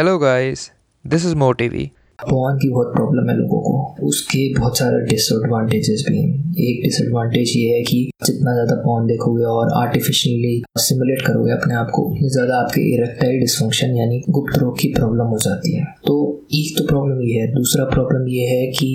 Hello guys, this is MoTV. Porn की बहुत problem है लोगों को। उसके बहुत सारे डिसएडवांटेजेस भी हैं। एक डिसएडवांटेज ये है कि जितना ज़्यादा पॉन देखोगे और आर्टिफिशियली सिमुलेट करोगे अपने आप को, उतनी ज़्यादा आपके इरेक्टाइल डिस्फंक्शन यानी गुप्त रोग की प्रॉब्लम हो जाती है। तो एक तो प्रॉब्लम ये है। दूसरा प्रॉब्लम ये है कि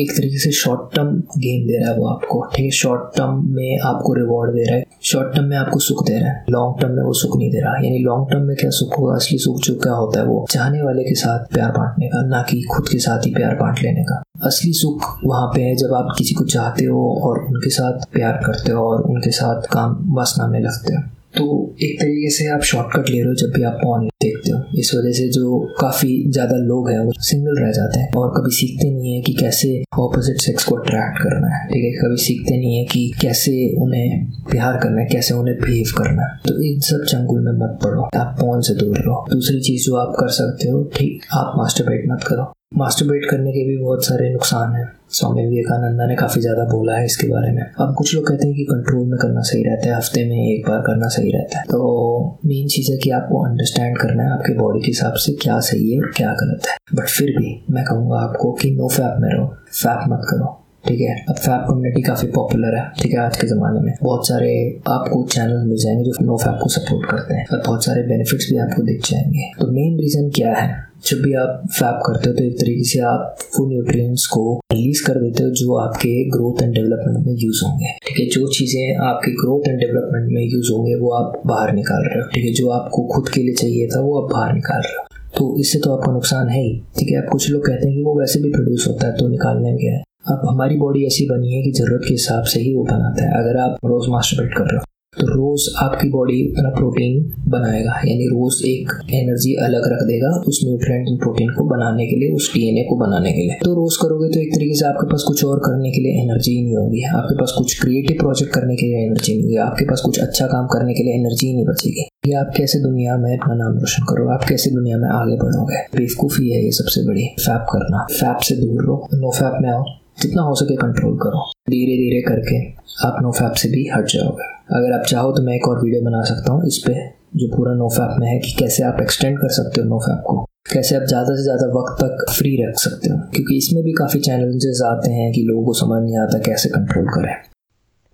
एक तरीके से शॉर्ट टर्म गेम दे रहा है वो आपको, ठीक है? शॉर्ट टर्म में आपको रिवॉर्ड दे रहा है। शॉर्ट टर्म में आपको सुख दे रहा है। लॉन्ग टर्म में वो सुख नहीं दे रहा। यानी लॉन्ग टर्म में क्या सुख होगा? असली सुख जो क्या होता है वो चाहने वाले के साथ प्यार बांटने का, ना कि खुद के साथ ही प्यार बांट लेने का। असली सुख वहाँ पे है जब आप किसी को चाहते हो और उनके साथ प्यार करते हो और उनके साथ काम वासना में लगते हो। तो एक तरीके से आप शॉर्टकट ले रहे हो जब भी आप पॉन देखते हो। इस वजह से जो काफ़ी ज़्यादा लोग हैं वो सिंगल रह जाते हैं और कभी सीखते नहीं है कि कैसे ऑपोजिट सेक्स को अट्रैक्ट करना है। ठीक है? कभी सीखते नहीं है कि कैसे उन्हें प्यार करना है, कैसे उन्हें बिहेव करना है। तो इन सब चंगुल में मत पड़ो। आप पॉन से दूर रहो। दूसरी चीज़ जो आप कर सकते हो, ठीक, आप मास्टरबेट मत करो। मास्टरबेट करने के भी बहुत सारे नुकसान हैं। स्वामी विवेकानंदा ने काफ़ी ज़्यादा बोला है इसके बारे में। अब कुछ लोग कहते हैं कि कंट्रोल में करना सही रहता है, हफ़्ते में एक बार करना सही रहता है। तो मेन चीज़ है कि आपको अंडरस्टैंड करना है आपके बॉडी के हिसाब से क्या सही है और क्या गलत है। बट फिर भी मैं कहूँगा आपको कि नो फैप में रहो फैप मत करो, ठीक है? अब फैप कम्युनिटी काफ़ी पॉपुलर है, ठीक है? आज के ज़माने में बहुत सारे आपको चैनल मिल जाएँगे जो नो फैप को सपोर्ट करते हैं और बहुत सारे बेनिफिट्स भी आपको दिख जाएँगे। तो मेन रीज़न क्या है? जब भी आप फैप करते हो तो एक तरीके से आप वो न्यूट्रिएंट्स को रिलीज़ कर देते हो जो आपके ग्रोथ एंड डेवलपमेंट में यूज़ होंगे। ठीक है, जो चीज़ें आपके ग्रोथ एंड डेवलपमेंट में यूज़ होंगे, वो आप बाहर निकाल रहे हो। ठीक है, जो आपको खुद के लिए चाहिए था, वो आप बाहर निकाल रहे हो। तो इससे तो आपका नुकसान है ही। ठीक है आप कुछ लोग कहते हैं कि वो वैसे भी प्रोड्यूस होता है तो निकालने में क्या है? अब हमारी बॉडी ऐसी बनी है कि ज़रूरत के हिसाब से ही वो बनाता है, अगर आप रोज़ मास्टरबेट कर रहे हो। तो रोज आपकी बॉडी अपना प्रोटीन बनाएगा, यानी रोज एक एनर्जी अलग रख देगा उस न्यूट्रिएंट प्रोटीन को बनाने के लिए, उस डीएनए को बनाने के लिए। तो रोज करोगे तो एक तरीके से आपके पास कुछ और करने के लिए एनर्जी ही नहीं होगी। आपके पास कुछ क्रिएटिव प्रोजेक्ट करने के लिए एनर्जी नहीं होगी। आपके पास कुछ अच्छा काम करने के लिए एनर्जी ही नहीं बचेगी। ये आप कैसे दुनिया में अपना नाम रोशन करो? आप कैसे दुनिया में आगे बढ़ोगे? बेवकूफ़ी है ये सबसे बड़ी। फैप करना। फैप से दूर रहो। नो फैप में आओ। जितना हो सके कंट्रोल करो। धीरे धीरे करके आप नो फैप से भी हट जाओगे। अगर आप चाहो तो मैं एक और वीडियो बना सकता हूँ, इस पर जो पूरा नो फैप में है कि कैसे आप एक्सटेंड कर सकते हो नो फैप को, कैसे आप ज़्यादा से ज़्यादा वक्त तक फ्री रख सकते हो, क्योंकि इसमें भी काफ़ी चैलेंजेस आते हैं कि लोगों को समझ नहीं आता कैसे कंट्रोल करें।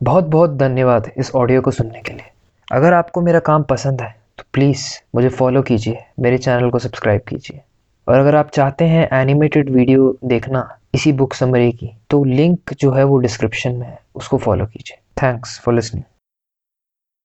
बहुत बहुत धन्यवाद इस ऑडियो को सुनने के लिए। अगर आपको मेरा काम पसंद है तो प्लीज़ मुझे फॉलो कीजिए, मेरे चैनल को सब्सक्राइब कीजिए। और अगर आप चाहते हैं एनिमेटेड वीडियो देखना इसी बुक समरी की तो लिंक जो है वो डिस्क्रिप्शन में है, उसको फॉलो कीजिए। Thanks for listening